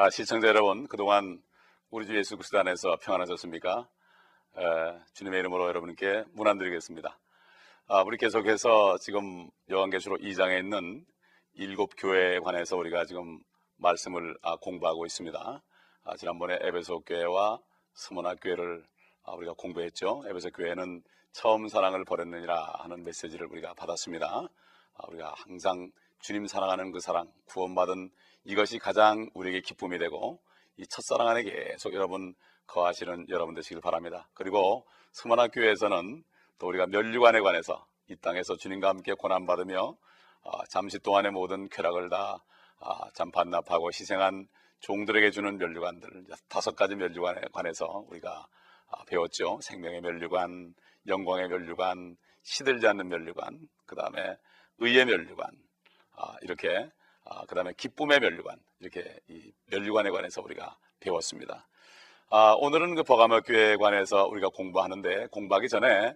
아, 시청자 여러분, 그동안 우리 주 예수 그리스도 안에서 평안하셨습니까? 에, 주님의 이름으로 여러분께 문안드리겠습니다. 아, 우리 계속해서 지금 요한계시록 2장에 있는 일곱 교회에 관해서 우리가 지금 말씀을 아, 공부하고 있습니다. 아, 지난번에 에베소 교회와 스모나 교회를 아, 우리가 공부했죠. 에베소 교회는 처음 사랑을 버렸느니라 하는 메시지를 우리가 받았습니다. 아, 우리가 항상 주님 사랑하는 그 사랑, 구원받은 이것이 가장 우리에게 기쁨이 되고 이 첫사랑 안에 계속 여러분 거하시는 여러분 되시길 바랍니다. 그리고 스마나 교회에서는 또 우리가 멸류관에 관해서 이 땅에서 주님과 함께 고난받으며 아, 잠시 동안의 모든 쾌락을 다참 아, 반납하고 희생한 종들에게 주는 멸류관들 다섯 가지 멸류관에 관해서 우리가 아, 배웠죠. 생명의 멸류관, 영광의 멸류관, 시들지 않는 멸류관, 그 다음에 의의 멸류관 이렇게 아, 그 다음에 기쁨의 멸류관 이렇게 이 멸류관에 관해서 우리가 배웠습니다. 아, 오늘은 그 버가모 교회에 관해서 우리가 공부하는데 공부하기 전에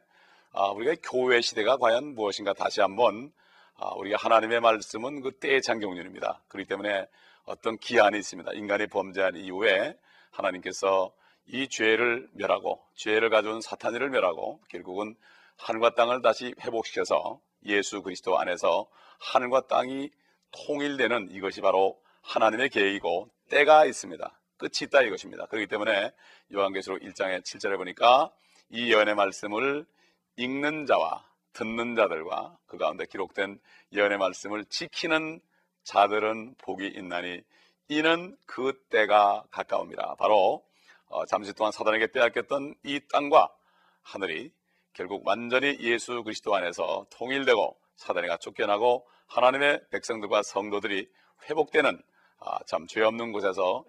아, 우리가 교회 시대가 과연 무엇인가 다시 한번 아, 우리가 하나님의 말씀은 그 때의 장경륜입니다. 그렇기 때문에 어떤 기한이 있습니다. 인간이 범죄한 이후에 하나님께서 이 죄를 멸하고 죄를 가져온 사탄이를 멸하고 결국은 하늘과 땅을 다시 회복시켜서 예수 그리스도 안에서 하늘과 땅이 통일되는 이것이 바로 하나님의 계획이고 때가 있습니다. 끝이 있다 이것입니다. 그렇기 때문에 요한계시록 1장의 7절에 보니까 이 예언의 말씀을 읽는 자와 듣는 자들과 그 가운데 기록된 예언의 말씀을 지키는 자들은 복이 있나니 이는 그 때가 가까웁니다. 바로 어, 잠시 동안 사단에게 빼앗겼던 이 땅과 하늘이 결국 완전히 예수 그리스도 안에서 통일되고 사단이가 쫓겨나고 하나님의 백성들과 성도들이 회복되는 아, 참 죄 없는 곳에서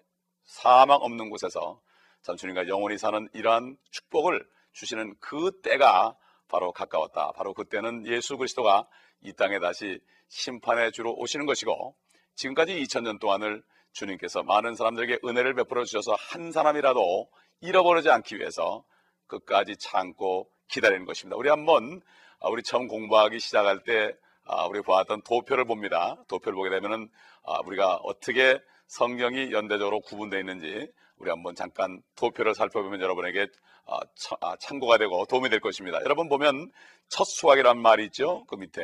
사망 없는 곳에서 참 주님과 영원히 사는 이러한 축복을 주시는 그 때가 바로 가까웠다. 바로 그때는 예수 그리스도가 이 땅에 다시 심판의 주로 오시는 것이고 지금까지 2000년 동안을 주님께서 많은 사람들에게 은혜를 베풀어 주셔서 한 사람이라도 잃어버리지 않기 위해서 끝까지 참고 기다리는 것입니다. 우리 한번 아, 우리 처음 공부하기 시작할 때 아, 우리 보았던 도표를 봅니다. 도표를 보게 되면은 아, 우리가 어떻게 성경이 연대적으로 구분되어 있는지 우리 한번 잠깐 도표를 살펴보면 여러분에게 아, 참고가 되고 도움이 될 것입니다. 여러분 보면 첫 수학이란 말이 있죠. 그 밑에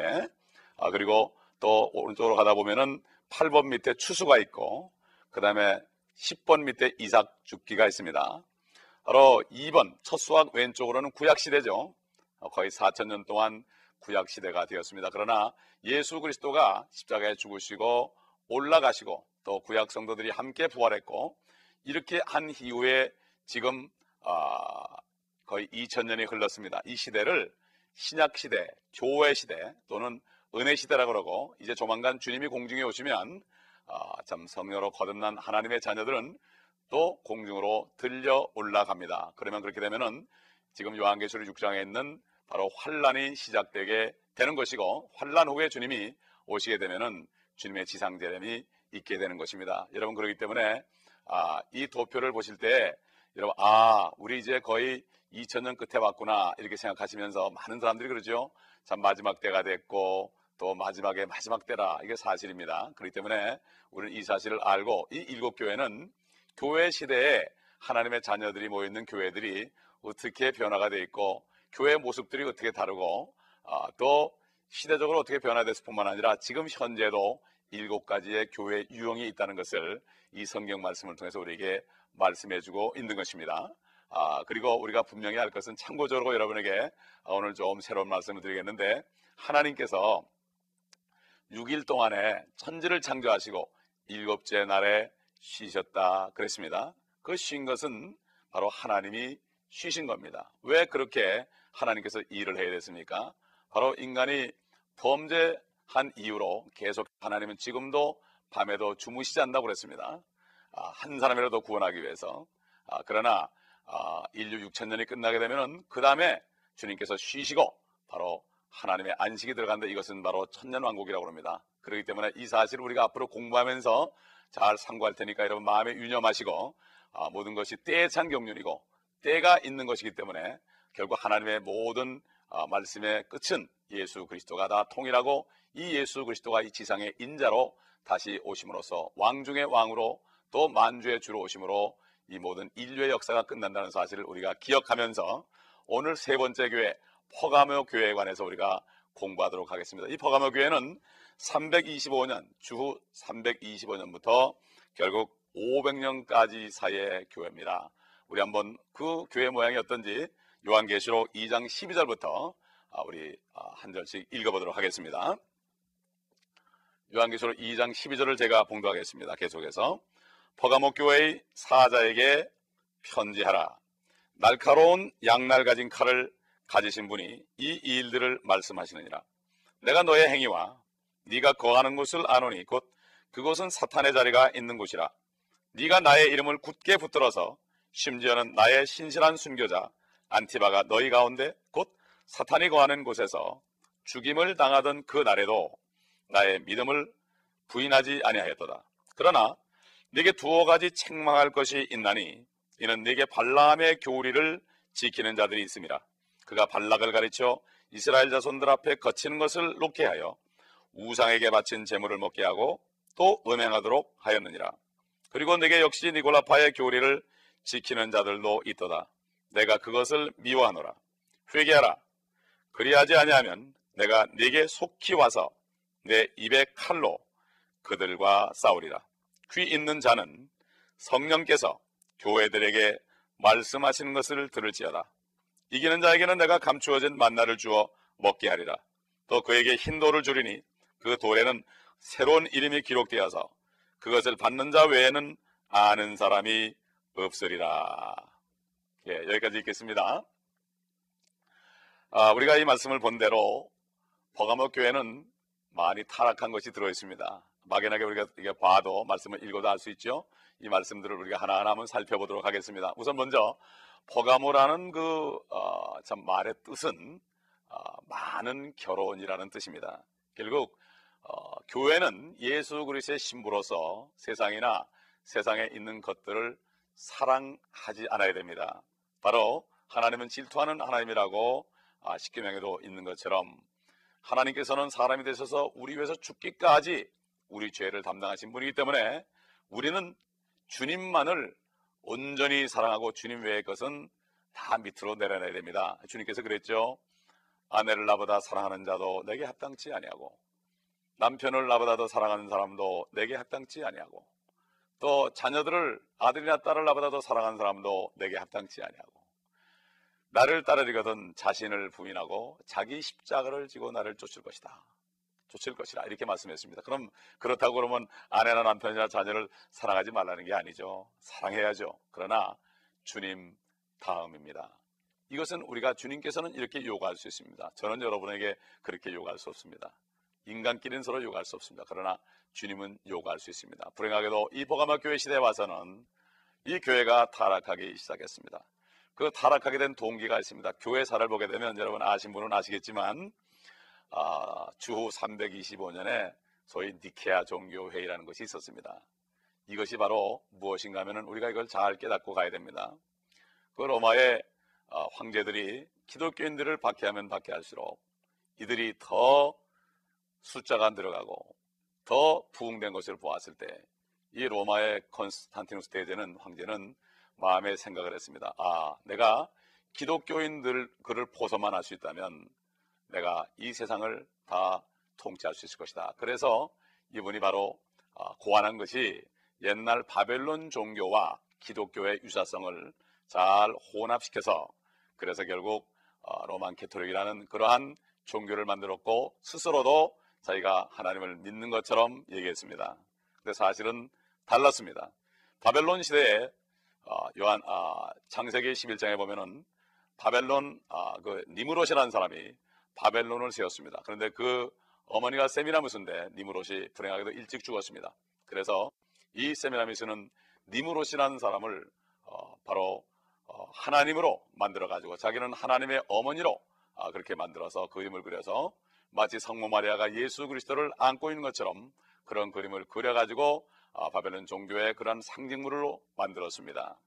그리고 또 오른쪽으로 가다 보면은 8번 밑에 추수가 있고 그 다음에 10번 밑에 이삭 죽기가 있습니다. 바로 2번 첫 수학 왼쪽으로는 구약 시대죠. 어, 거의 4천 년 동안 구약 시대가 되었습니다. 그러나 예수 그리스도가 십자가에 죽으시고 올라가시고 또 구약 성도들이 함께 부활했고 이렇게 한 이후에 지금 어, 거의 2000년이 흘렀습니다. 이 시대를 신약 시대, 교회 시대 또는 은혜 시대라고 그러고 이제 조만간 주님이 공중에 오시면 어, 참 성녀로 거듭난 하나님의 자녀들은 또 공중으로 들려 올라갑니다. 그러면 그렇게 되면은 지금 요한계시록 6장에 있는 바로 환란이 시작되게 되는 것이고 환란 후에 주님이 오시게 되면은 주님의 지상 재림이 있게 되는 것입니다. 여러분 그렇기 때문에 아, 이 도표를 보실 때 여러분 아 우리 이제 거의 2000년 끝에 왔구나 이렇게 생각하시면서 많은 사람들이 그러죠. 참 마지막 때가 됐고 또 마지막에 마지막 때라 이게 사실입니다. 그렇기 때문에 우리는 이 사실을 알고 이 일곱 교회는 교회 시대에 하나님의 자녀들이 모여 있는 교회들이 어떻게 변화가 돼 있고 교회 모습들이 어떻게 다르고 어, 또 시대적으로 어떻게 변화됐을 뿐만 아니라 지금 현재도 일곱 가지의 교회 유형이 있다는 것을 이 성경 말씀을 통해서 우리에게 말씀해주고 있는 것입니다. 아, 그리고 우리가 분명히 할 것은 참고적으로 여러분에게 오늘 좀 새로운 말씀을 드리겠는데 하나님께서 6일 동안에 천지를 창조하시고 일곱째 날에 쉬셨다 그랬습니다. 그 쉰 것은 바로 하나님이 쉬신 겁니다. 왜 그렇게 하나님께서 일을 해야 됐습니까? 바로 인간이 범죄한 이유로 계속 하나님은 지금도 밤에도 주무시지 않는다고 그랬습니다. 아, 한 사람이라도 구원하기 위해서. 아, 그러나 아, 인류 6천 년이 끝나게 되면 그 다음에 주님께서 쉬시고 바로 하나님의 안식이 들어간다. 이것은 바로 천년 왕국이라고 합니다. 그렇기 때문에 이 사실을 우리가 앞으로 공부하면서 잘 상고할 테니까 여러분 마음에 유념하시고 모든 것이 때의 창경륜이고 때가 있는 것이기 때문에 결국 하나님의 모든 어, 말씀의 끝은 예수 그리스도가 다 통일하고 이 예수 그리스도가 이 지상의 인자로 다시 오심으로써 왕 중의 왕으로 또 만주의 주로 오심으로 이 모든 인류의 역사가 끝난다는 사실을 우리가 기억하면서 오늘 세 번째 교회 퍼가모 교회에 관해서 우리가 공부하도록 하겠습니다. 이 퍼가모 교회는 325년 주후 325년부터 결국 500년까지 사이의 교회입니다. 우리 한번 그 교회 모양이 어떤지 요한계시록 2장 12절부터 아, 우리 아, 한 절씩 읽어보도록 하겠습니다. 요한계시록 2장 12절을 제가 봉독하겠습니다. 계속해서 퍼가모 교회의 사자에게 편지하라. 날카로운 양날 가진 칼을 가지신 분이 이 일들을 말씀하시느니라. 내가 너의 행위와 네가 거하는 곳을 아노니 곧 그곳은 사탄의 자리가 있는 곳이라. 네가 나의 이름을 굳게 붙들어서 심지어는 나의 신실한 순교자 안티바가 너희 가운데 곧 사탄이 거하는 곳에서 죽임을 당하던 그 날에도 나의 믿음을 부인하지 아니하였도다. 그러나 네게 두어 가지 책망할 것이 있나니 이는 네게 발람의 교리를 지키는 자들이 있습니다. 그가 발락을 가르쳐 이스라엘 자손들 앞에 거치는 것을 놓게 하여 우상에게 바친 재물을 먹게 하고 또 음행하도록 하였느니라. 그리고 내게 역시 니골라파의 교리를 지키는 자들도 있도다. 내가 그것을 미워하노라. 회개하라. 그리하지 아니하면 내가 네게 속히 와서 내 입의 칼로 그들과 싸우리라. 귀 있는 자는 성령께서 교회들에게 말씀하시는 것을 들을지어다. 이기는 자에게는 내가 감추어진 만나를 주어 먹게 하리라. 또 그에게 흰 돌을 주리니 그 돌에는 새로운 이름이 기록되어서 그것을 받는 자 외에는 아는 사람이 없으리라. 예, 여기까지 읽겠습니다. 아, 우리가 이 말씀을 본 대로 버가모 교회는 많이 타락한 것이 들어 있습니다. 막연하게 우리가 이게 봐도 말씀을 읽어도 알 수 있죠. 이 말씀들을 우리가 하나하나 한번 살펴보도록 하겠습니다. 우선 먼저 포가모라는 그, 어, 참 말의 뜻은 어, 많은 결혼이라는 뜻입니다. 결국 어, 교회는 예수 그리스도의 신부로서 세상이나 세상에 있는 것들을 사랑하지 않아야 됩니다. 바로 하나님은 질투하는 하나님이라고 아, 십계명에도 있는 것처럼 하나님께서는 사람이 되셔서 우리 위해서 죽기까지 우리 죄를 담당하신 분이기 때문에 우리는 주님만을 온전히 사랑하고 주님 외의 것은 다 밑으로 내려놔야 됩니다. 주님께서 그랬죠. 아내를 나보다 사랑하는 자도 내게 합당치 아니하고 남편을 나보다 더 사랑하는 사람도 내게 합당치 아니하고 또 자녀들을 아들이나 딸을 나보다 더 사랑하는 사람도 내게 합당치 아니하고 나를 따르리거든 자신을 부인하고 자기 십자가를 지고 나를 쫓을 것이다. 쫓을 것이라 이렇게 말씀했습니다. 그럼 그렇다고 그러면 아내나 남편이나 자녀를 사랑하지 말라는 게 아니죠. 사랑해야죠. 그러나 주님 다음입니다. 이것은 우리가 주님께서는 이렇게 요구할 수 있습니다. 저는 여러분에게 그렇게 요구할 수 없습니다. 인간끼리는 서로 요구할 수 없습니다. 그러나 주님은 요구할 수 있습니다. 불행하게도 이 보가마 교회 시대에 와서는 이 교회가 타락하기 시작했습니다. 그 타락하게 된 동기가 있습니다. 교회사를 보게 되면 여러분 아신 분은 아시겠지만 아, 주후 325년에 소위 니케아 종교회의라는 것이 있었습니다. 이것이 바로 무엇인가 하면 우리가 이걸 잘 깨닫고 가야 됩니다. 그 로마의 어, 황제들이 기독교인들을 박해하면 박해할수록 이들이 더 숫자가 늘어가고 더 부흥된 것을 보았을 때 이 로마의 콘스탄티누스 대제는 황제는 마음에 생각을 했습니다. 아, 내가 기독교인들 그를 포섭만 할 수 있다면 내가 이 세상을 다 통치할 수 있을 것이다. 그래서 이분이 바로 아, 고안한 것이 옛날 바벨론 종교와 기독교의 유사성을 잘 혼합시켜서 그래서 결국 아, Roman Catholic이라는 그러한 종교를 만들었고 스스로도 자기가 하나님을 믿는 것처럼 얘기했습니다. 근데 사실은 달랐습니다. 바벨론 시대에 아, 요한 창세기 11장에 보면은 바벨론 그 니무롯이라는 사람이 바벨론을 세웠습니다. 그런데 그 어머니가 세미나무스인데 니무롯이 불행하게도 일찍 죽었습니다. 그래서 이 세미나무스는 니무롯이라는 사람을 어, 바로 어, 하나님으로 만들어 가지고 자기는 하나님의 어머니로 아, 그렇게 만들어서 그림을 그려서 마치 성모 마리아가 예수 그리스도를 안고 있는 것처럼 그런 그림을 그려 가지고 아, 바벨론 종교의 그런 상징물로 만들었습니다.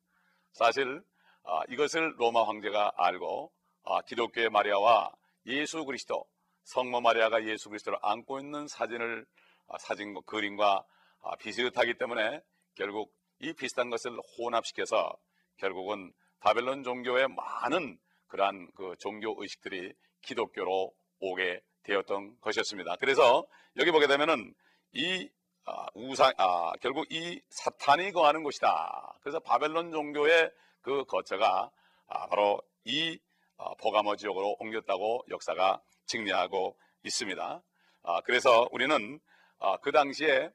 사실 아, 이것을 로마 황제가 알고 아, 기독교의 마리아와 예수 그리스도 성모 마리아가 예수 그리스도를 안고 있는 사진을 아, 사진 그림과 아, 비슷하기 때문에 결국 이 비슷한 것을 혼합시켜서 결국은 바벨론 종교의 많은 그러한 그 종교 의식들이 기독교로 오게 되었던 것이었습니다. 그래서 여기 보게 되면은 이 아, 우상 아, 결국 이 사탄이 거하는 곳이다. 그래서 바벨론 종교의 그 거처가 아, 바로 이 아, 버가모 지역으로 옮겼다고 역사가 증명하고 있습니다. 아, 그래서 우리는 아, 그 당시에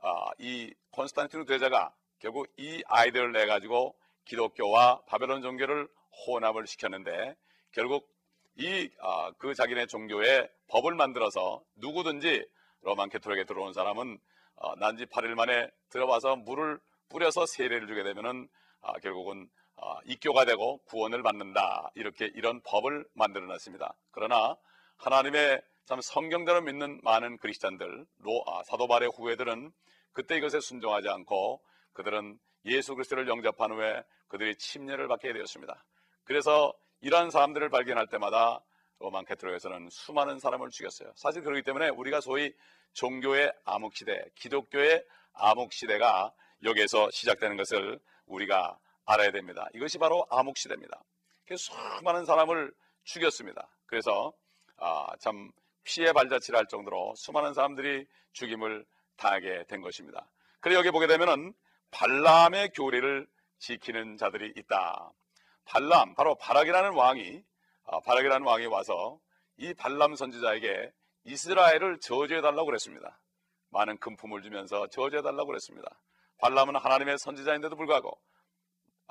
아, 이 콘스탄티누 대자가 결국 이 아이들을 내 가지고 기독교와 바벨론 종교를 혼합을 시켰는데 결국 이그 아, 자기네 종교의 법을 만들어서 누구든지 로만 캐톨릭에 들어온 사람은 어, 난지 8일 만에 들어와서 물을 뿌려서 세례를 주게 되면은 아, 결국은 아, 입교가 되고 구원을 받는다 이렇게 이런 법을 만들어 놨습니다. 그러나 하나님의 참 성경대로 믿는 많은 그리스도인들 로, 아, 사도 바의 후예들은 그때 이것에 순종하지 않고 그들은 예수 그리스도를 영접한 후에 그들이 침례를 받게 되었습니다. 그래서 이러한 사람들을 발견할 때마다 로만 캐톨릭에서는 수많은 사람을 죽였어요. 사실 그렇기 때문에 우리가 소위 종교의 암흑시대, 기독교의 암흑시대가 여기에서 시작되는 것을 우리가 알아야 됩니다. 이것이 바로 암흑시대입니다. 그래서 수많은 사람을 죽였습니다. 그래서 아, 참 피해 발자취를 할 정도로 수많은 사람들이 죽임을 당하게 된 것입니다. 그래 여기 보게 되면은 발람의 교리를 지키는 자들이 있다. 발람, 바로 바락이라는 왕이 아, 바락이라는 왕이 와서 이 발람 선지자에게 이스라엘을 저주해 달라고 그랬습니다. 많은 금품을 주면서 저주해 달라고 그랬습니다. 발람은 하나님의 선지자인데도 불구하고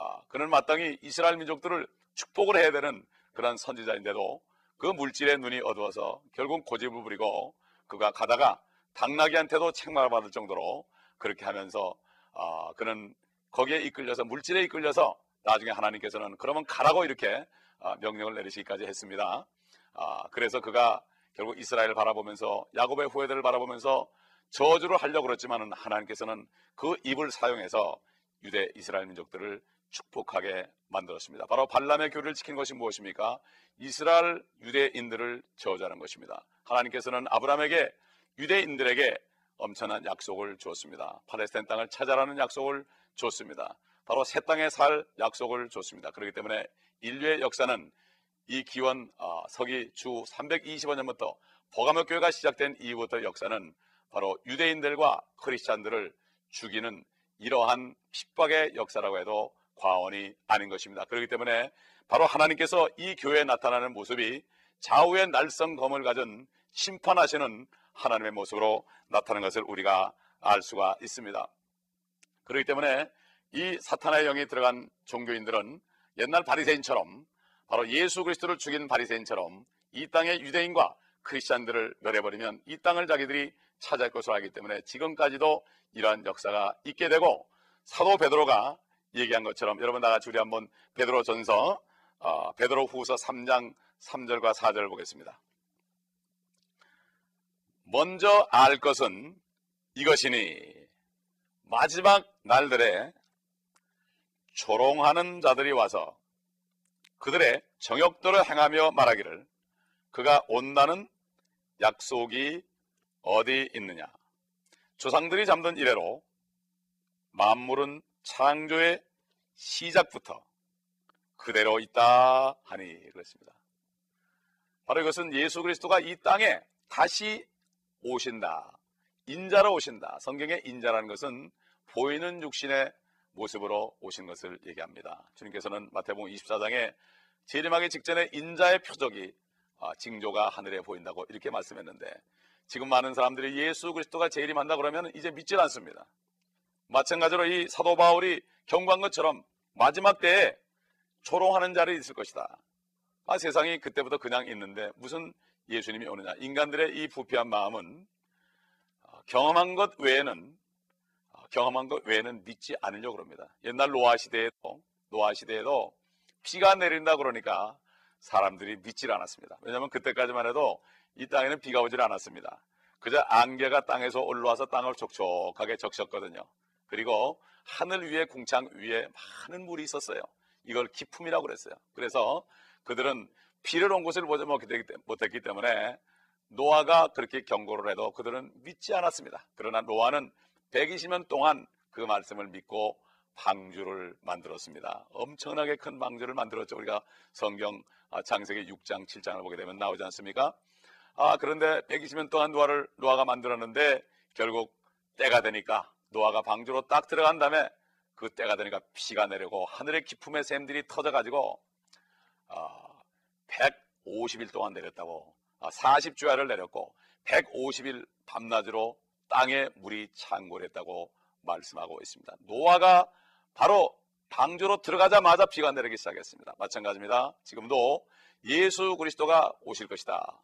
아, 그는 마땅히 이스라엘 민족들을 축복을 해야 되는 그런 선지자인데도 그 물질에 눈이 어두워서 결국 고집을 부리고 그가 가다가 당나귀한테도 책망을 받을 정도로 그렇게 하면서 아, 그는 거기에 이끌려서 물질에 이끌려서 나중에 하나님께서는 그러면 가라고 이렇게 아, 명령을 내리시기까지 했습니다. 아, 그래서 그가 결국 이스라엘을 바라보면서 야곱의 후예들을 바라보면서 저주를 하려고 그랬지만 하나님께서는 그 입을 사용해서 유대 이스라엘 민족들을 축복하게 만들었습니다. 바로 발람의 교리를 지킨 것이 무엇입니까? 이스라엘 유대인들을 저주하는 것입니다. 하나님께서는 아브라함에게 유대인들에게 엄청난 약속을 주었습니다. 팔레스타인 땅을 찾아라는 약속을 줬습니다. 바로 새 땅에 살 약속을 줬습니다. 그렇기 때문에 인류의 역사는 이 기원 어, 서기 주 325년부터 버가모 교회가 시작된 이후부터 역사는 바로 유대인들과 크리스찬들을 죽이는 이러한 핍박의 역사라고 해도 과언이 아닌 것입니다. 그렇기 때문에 바로 하나님께서 이 교회에 나타나는 모습이 좌우의 날성검을 가진 심판하시는 하나님의 모습으로 나타나는 것을 우리가 알 수가 있습니다. 그렇기 때문에 이 사탄의 영이 들어간 종교인들은 옛날 바리새인처럼 바로 예수 그리스도를 죽인 바리새인처럼 이 땅의 유대인과 크리스천들을 멸해버리면 이 땅을 자기들이 차지할 것으로 알기 때문에 지금까지도 이러한 역사가 있게 되고 사도 베드로가 얘기한 것처럼 여러분 나같이 우리 한번 베드로 전서 어, 베드로 후서 3장 3절과 4절을 보겠습니다. 먼저 알 것은 이것이니 마지막 날들에 조롱하는 자들이 와서 그들의 정욕들을 행하며 말하기를 그가 온다는 약속이 어디 있느냐 조상들이 잠든 이래로 만물은 창조의 시작부터 그대로 있다 하니 그렇습니다. 바로 이것은 예수 그리스도가 이 땅에 다시 오신다. 인자로 오신다. 성경의 인자라는 것은 보이는 육신의 모습으로 오신 것을 얘기합니다. 주님께서는 마태복음 24장에 재림하기 직전에 인자의 표적이 아, 징조가 하늘에 보인다고 이렇게 말씀했는데 지금 많은 사람들이 예수 그리스도가 재림한다 그러면 이제 믿질 않습니다. 마찬가지로 이 사도 바울이 경고한 것처럼 마지막 때에 조롱하는 자리 있을 것이다. 아, 세상이 그때부터 그냥 있는데 무슨 예수님이 오느냐. 인간들의 이 부패한 마음은 아, 경험한 것 외에는 아, 경험한 것 외에는 믿지 않으려고 그럽니다. 옛날 노아 시대에도 노아 시대에도 비가 내린다 그러니까 사람들이 믿질 않았습니다. 왜냐하면 그때까지만 해도 이 땅에는 비가 오질 않았습니다. 그저 안개가 땅에서 올라와서 땅을 촉촉하게 적셨거든요. 그리고 하늘 위에 궁창 위에 많은 물이 있었어요. 이걸 기품이라고 그랬어요. 그래서 그들은 비를 온 곳을 보지 못했기 때문에 노아가 그렇게 경고를 해도 그들은 믿지 않았습니다. 그러나 노아는 120년 동안 그 말씀을 믿고 방주를 만들었습니다. 엄청나게 큰 방주를 만들었죠. 우리가 성경 아, 창세기 6장, 7장을 보게 되면 나오지 않습니까? 아, 그런데 120년 동안 노아를, 노아가 만들었는데 결국 때가 되니까 노아가 방주로 딱 들어간 다음에 그 때가 되니까 비가 내리고 하늘의 기품의 샘들이 터져가지고 아, 150일 동안 내렸다고 아, 40주야를 내렸고 150일 밤낮으로 땅에 물이 창궐했다고 말씀하고 있습니다. 노아가 바로 방주로 들어가자마자 비가 내리기 시작했습니다. 마찬가지입니다. 지금도 예수 그리스도가 오실 것이다.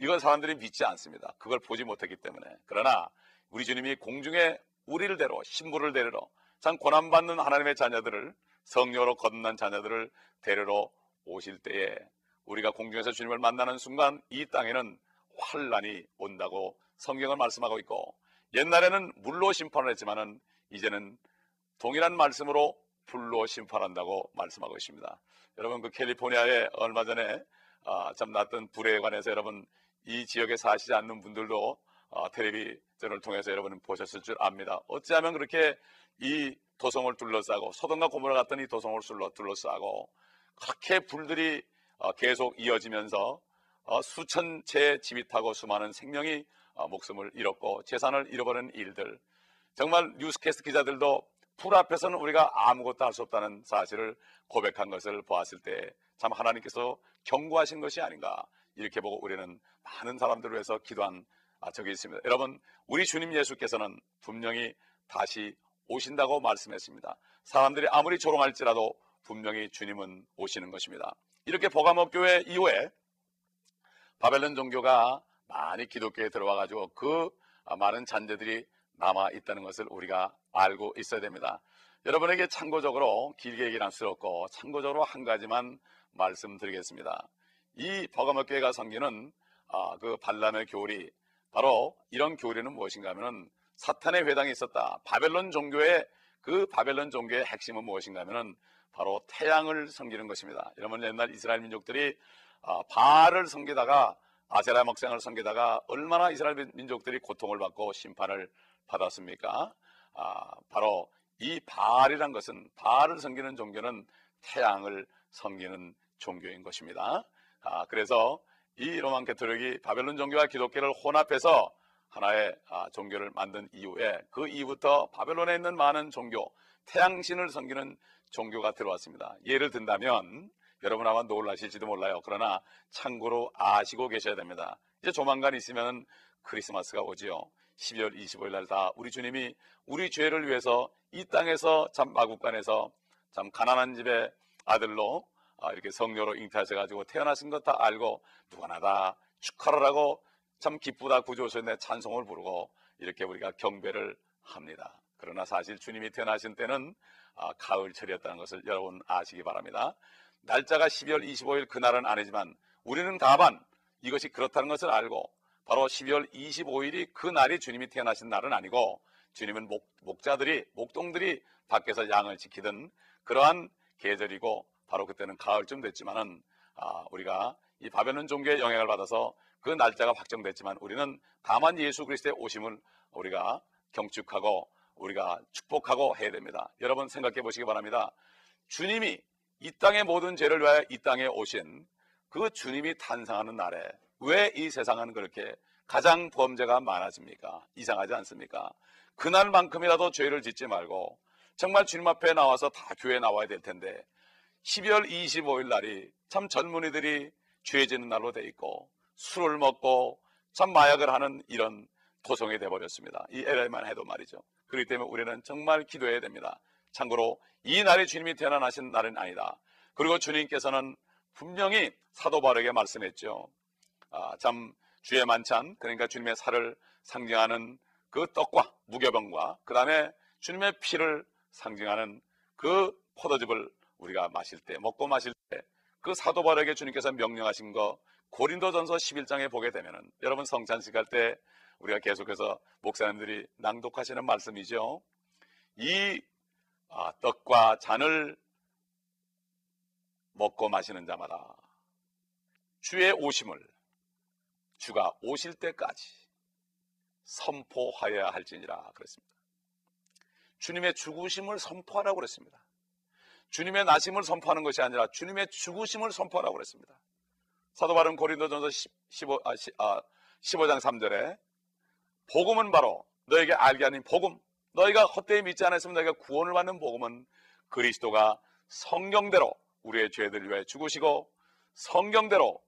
이건 사람들이 믿지 않습니다. 그걸 보지 못했기 때문에. 그러나 우리 주님이 공중에 우리를 데려 신부를 데리러 참 고난받는 하나님의 자녀들을 성령으로 거듭난 자녀들을 데리러 오실 때에 우리가 공중에서 주님을 만나는 순간 이 땅에는 환란이 온다고 성경을 말씀하고 있고 옛날에는 물로 심판을 했지만은 이제는 동일한 말씀으로 불로 심판한다고 말씀하고 있습니다. 여러분 그 캘리포니아에 얼마 전에 아, 참 났던 불에 관해서 여러분 이 지역에 사시지 않는 분들도 어, 텔레비전을 통해서 여러분은 보셨을 줄 압니다. 어찌하면 그렇게 이 도성을 둘러싸고 소돔과 고모라 같은 이 도성을 둘러싸고 그렇게 불들이 어, 계속 이어지면서 어, 수천 채 집이 타고 수많은 생명이 어, 목숨을 잃었고 재산을 잃어버린 일들 정말 뉴스캐스트 기자들도 불 앞에서는 우리가 아무것도 할 수 없다는 사실을 고백한 것을 보았을 때 참 하나님께서 경고하신 것이 아닌가 이렇게 보고 우리는 많은 사람들을 위해서 기도한 아, 적이 있습니다. 여러분 우리 주님 예수께서는 분명히 다시 오신다고 말씀했습니다. 사람들이 아무리 조롱할지라도 분명히 주님은 오시는 것입니다. 이렇게 보가모 교회 이후에 바벨론 종교가 많이 기독교에 들어와 가지고 그 많은 잔재들이 남아 있다는 것을 우리가 알고 있어야 됩니다. 여러분에게 참고적으로 길게 얘기는 안쓰럽고 참고적으로 한 가지만 말씀드리겠습니다. 이 버가모 교회가 섬기는 아, 그 발람의 교리 바로 이런 교리는 무엇인가 하면은 사탄의 회당이 있었다. 바벨론 종교의 그 바벨론 종교의 핵심은 무엇인가 하면은 바로 태양을 섬기는 것입니다. 여러분 옛날 이스라엘 민족들이 아, 바알을 섬기다가 아세라 목상을 섬기다가 얼마나 이스라엘 민족들이 고통을 받고 심판을 받았습니까? 아, 바로 이 바알이란 것은 바알을 섬기는 종교는 태양을 섬기는 종교인 것입니다. 아, 그래서 이 로만 캐토릭이 바벨론 종교와 기독교를 혼합해서 하나의 아, 종교를 만든 이후에 그 이후부터 바벨론에 있는 많은 종교, 태양신을 섬기는 종교가 들어왔습니다. 예를 든다면 여러분 아마 놀라실지도 몰라요. 그러나 참고로 아시고 계셔야 됩니다. 이제 조만간 있으면 크리스마스가 오지요. 12월 25일 날 다 우리 주님이 우리 죄를 위해서 이 땅에서 참 마국간에서 참 가난한 집의 아들로 아, 이렇게 성녀로 잉태하셔 가지고 태어나신 것 다 알고 누구나 다 축하를 하고 참 기쁘다 구조선의 찬송을 부르고 이렇게 우리가 경배를 합니다. 그러나 사실 주님이 태어나신 때는 아, 가을철이었다는 것을 여러분 아시기 바랍니다. 날짜가 12월 25일 그날은 아니지만 우리는 다만 이것이 그렇다는 것을 알고 바로 12월 25일이 그 날이 주님이 태어나신 날은 아니고 주님은 목, 목자들이 목동들이 밖에서 양을 지키던 그러한 계절이고 바로 그때는 가을쯤 됐지만은 아, 우리가 이 바벨론 종교의 영향을 받아서 그 날짜가 확정됐지만 우리는 다만 예수 그리스도의 오심을 우리가 경축하고 우리가 축복하고 해야 됩니다. 여러분 생각해 보시기 바랍니다. 주님이 이 땅의 모든 죄를 위하여 이 땅에 오신 그 주님이 탄생하는 날에 왜 이 세상은 그렇게 가장 범죄가 많아집니까? 이상하지 않습니까? 그날만큼이라도 죄를 짓지 말고 정말 주님 앞에 나와서 다 교회에 나와야 될 텐데 12월 25일 날이 참 젊은이들이 죄 짓는 날로 돼 있고 술을 먹고 참 마약을 하는 이런 토성이 돼버렸습니다. 이 LA만 해도 말이죠. 그렇기 때문에 우리는 정말 기도해야 됩니다. 참고로 이 날이 주님이 태어나신 날은 아니다. 그리고 주님께서는 분명히 사도 바울에게 말씀했죠. 아, 참 주의 만찬 그러니까 주님의 살을 상징하는 그 떡과 무교병과 그 다음에 주님의 피를 상징하는 그 포도즙을 우리가 마실 때 먹고 마실 때 그 사도 바울에게 주님께서 명령하신 거 고린도전서 11장에 보게 되면은 여러분 성찬식 할 때 우리가 계속해서 목사님들이 낭독하시는 말씀이죠. 이 아, 떡과 잔을 먹고 마시는 자마다 주의 오심을 주가 오실 때까지 선포하여야 할지니라 그랬습니다. 주님의 죽으심을 선포하라고 그랬습니다. 주님의 나심을 선포하는 것이 아니라 주님의 죽으심을 선포하라고 그랬습니다. 사도 바른 고린도전서 15, 아, 아, 15장 3절에 복음은 바로 너에게 알게 하는 복음 너희가 헛되이 믿지 않았으면 너희가 구원을 받는 복음은 그리스도가 성경대로 우리의 죄들 위해 죽으시고 성경대로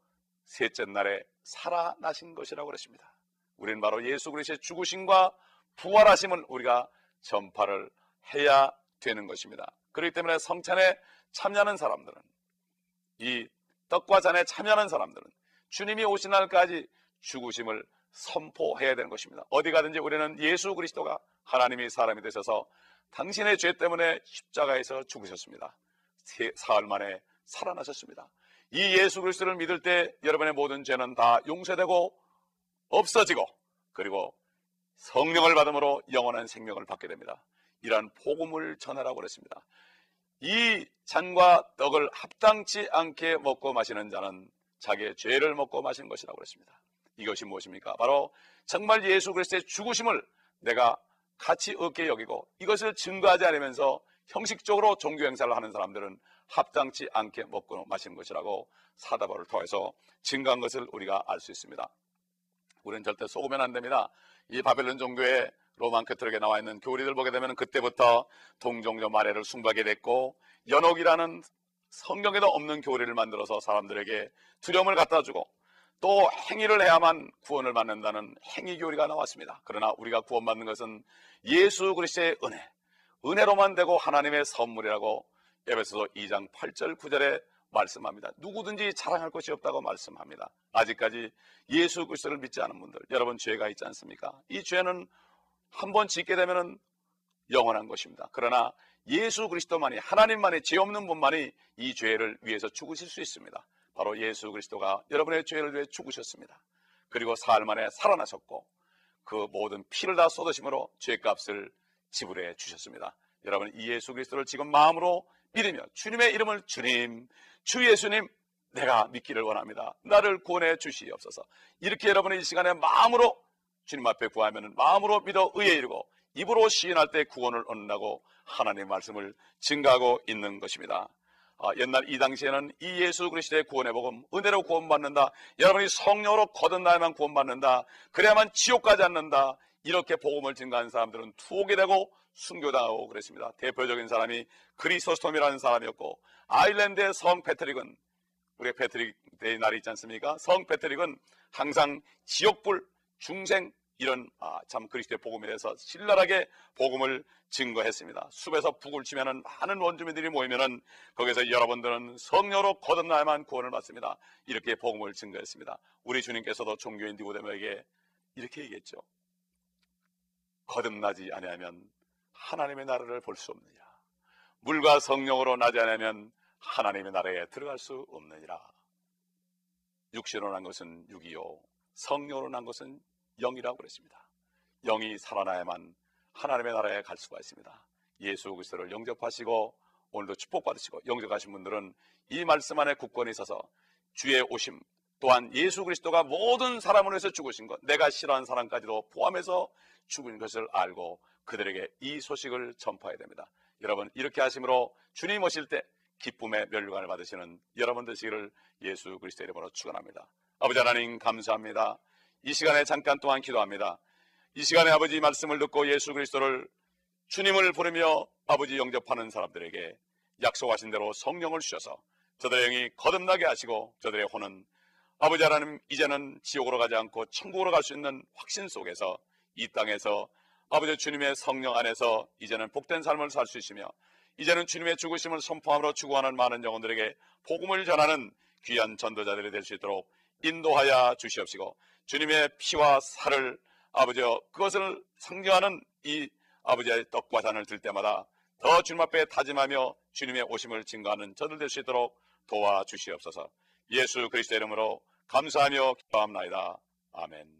셋째 날에 살아나신 것이라고 그랬습니다. 우리는 바로 예수 그리스도의 죽으심과 부활하심을 우리가 전파를 해야 되는 것입니다. 그렇기 때문에 성찬에 참여하는 사람들은 이 떡과 잔에 참여하는 사람들은 주님이 오신 날까지 죽으심을 선포해야 되는 것입니다. 어디 가든지 우리는 예수 그리스도가 하나님이 사람이 되셔서 당신의 죄 때문에 십자가에서 죽으셨습니다. 사흘 만에 살아나셨습니다. 이 예수 그리스도를 믿을 때 여러분의 모든 죄는 다 용서되고 없어지고 그리고 성령을 받음으로 영원한 생명을 받게 됩니다. 이러한 복음을 전하라고 그랬습니다. 이 잔과 떡을 합당치 않게 먹고 마시는 자는 자기의 죄를 먹고 마시는 것이라고 그랬습니다. 이것이 무엇입니까? 바로 정말 예수 그리스도의 죽으심을 내가 가치 없게 여기고 이것을 증거하지 않으면서 형식적으로 종교 행사를 하는 사람들은 합당치 않게 먹고 마시는 것이라고 사다바를 통해서 증거한 것을 우리가 알 수 있습니다. 우리는 절대 속으면 안 됩니다. 이 바벨론 종교의 로만 캐트릭에 나와 있는 교리들 보게 되면 그때부터 동종교 마례를 숭배하게 됐고 연옥이라는 성경에도 없는 교리를 만들어서 사람들에게 두려움을 갖다 주고 또 행위를 해야만 구원을 받는다는 행위 교리가 나왔습니다. 그러나 우리가 구원받는 것은 예수 그리스도의 은혜, 은혜로만 되고 하나님의 선물이라고 에베소서 2장 8절 9절에 말씀합니다. 누구든지 자랑할 것이 없다고 말씀합니다. 아직까지 예수 그리스도를 믿지 않은 분들, 여러분 죄가 있지 않습니까? 이 죄는 한 번 짓게 되면 영원한 것입니다. 그러나 예수 그리스도만이 하나님만이 죄 없는 분만이 이 죄를 위해서 죽으실 수 있습니다. 바로 예수 그리스도가 여러분의 죄를 위해 죽으셨습니다. 그리고 사흘 만에 살아나셨고 그 모든 피를 다 쏟으심으로 죄값을 지불해 주셨습니다. 여러분 이 예수 그리스도를 지금 마음으로 믿으며 주님의 이름을 주님, 주 예수님 내가 믿기를 원합니다. 나를 구원해 주시옵소서. 이렇게 여러분이 이 시간에 마음으로 주님 앞에 구하면 마음으로 믿어 의에 이르고 입으로 시인할 때 구원을 얻는다고 하나님의 말씀을 증가하고 있는 것입니다. 아, 옛날 이 당시에는 이 예수 그리스도의 구원의 복음, 은혜로 구원받는다. 여러분이 성령으로 거듭나야만 구원받는다. 그래야만 지옥 가지 않는다. 이렇게 복음을 증가한 사람들은 투옥이 되고 순교당하고 그랬습니다. 대표적인 사람이 그리소스톰이라는 사람이었고 아일랜드의 성 패트릭은 우리 패트릭 Day 날이 있지 않습니까? 성 패트릭은 항상 지옥불, 중생 이런 아, 참 그리스도의 복음에 대해서 신랄하게 복음을 증거했습니다. 숲에서 북을 치면은 많은 원주민들이 모이면은 거기서 여러분들은 성령으로 거듭나야만 구원을 받습니다. 이렇게 복음을 증거했습니다. 우리 주님께서도 종교인 니고데모에게 이렇게 얘기했죠. 거듭나지 아니하면 하나님의 나라를 볼 수 없느니라. 물과 성령으로 나지 않으면 하나님의 나라에 들어갈 수 없느니라. 육신으로 난 것은 육이요 성령으로 난 것은 영이라고 그랬습니다. 영이 살아나야만 하나님의 나라에 갈 수가 있습니다. 예수 그리스도를 영접하시고 오늘도 축복받으시고 영접하신 분들은 이 말씀 안에 굳건히 있어서 주의 오심 또한 예수 그리스도가 모든 사람을 위해서 죽으신 것 내가 싫어하는 사람까지도 포함해서 죽은 것을 알고 그들에게 이 소식을 전파해야 됩니다. 여러분 이렇게 하심으로 주님 오실 때 기쁨의 멸류관을 받으시는 여러분 되시기를 예수 그리스도의 이름으로 축원합니다. 아버지 하나님 감사합니다. 이 시간에 잠깐 동안 기도합니다. 이 시간에 아버지 말씀을 듣고 예수 그리스도를 주님을 부르며 아버지 영접하는 사람들에게 약속하신 대로 성령을 주셔서 저들의 영이 거듭나게 하시고 저들의 혼은 아버지 하나님 이제는 지옥으로 가지 않고 천국으로 갈 수 있는 확신 속에서 이 땅에서 아버지 주님의 성령 안에서 이제는 복된 삶을 살 수 있으며 이제는 주님의 죽으심을 선포함으로 추구하는 많은 영혼들에게 복음을 전하는 귀한 전도자들이 될 수 있도록 인도하여 주시옵시고 주님의 피와 살을 아버지여 그것을 상징하는 이 아버지의 떡과 잔을 들 때마다 더 주님 앞에 다짐하며 주님의 오심을 증거하는 저들 될 수 있도록 도와주시옵소서 예수 그리스도 이름으로 감사하며 기도합나이다. 아멘.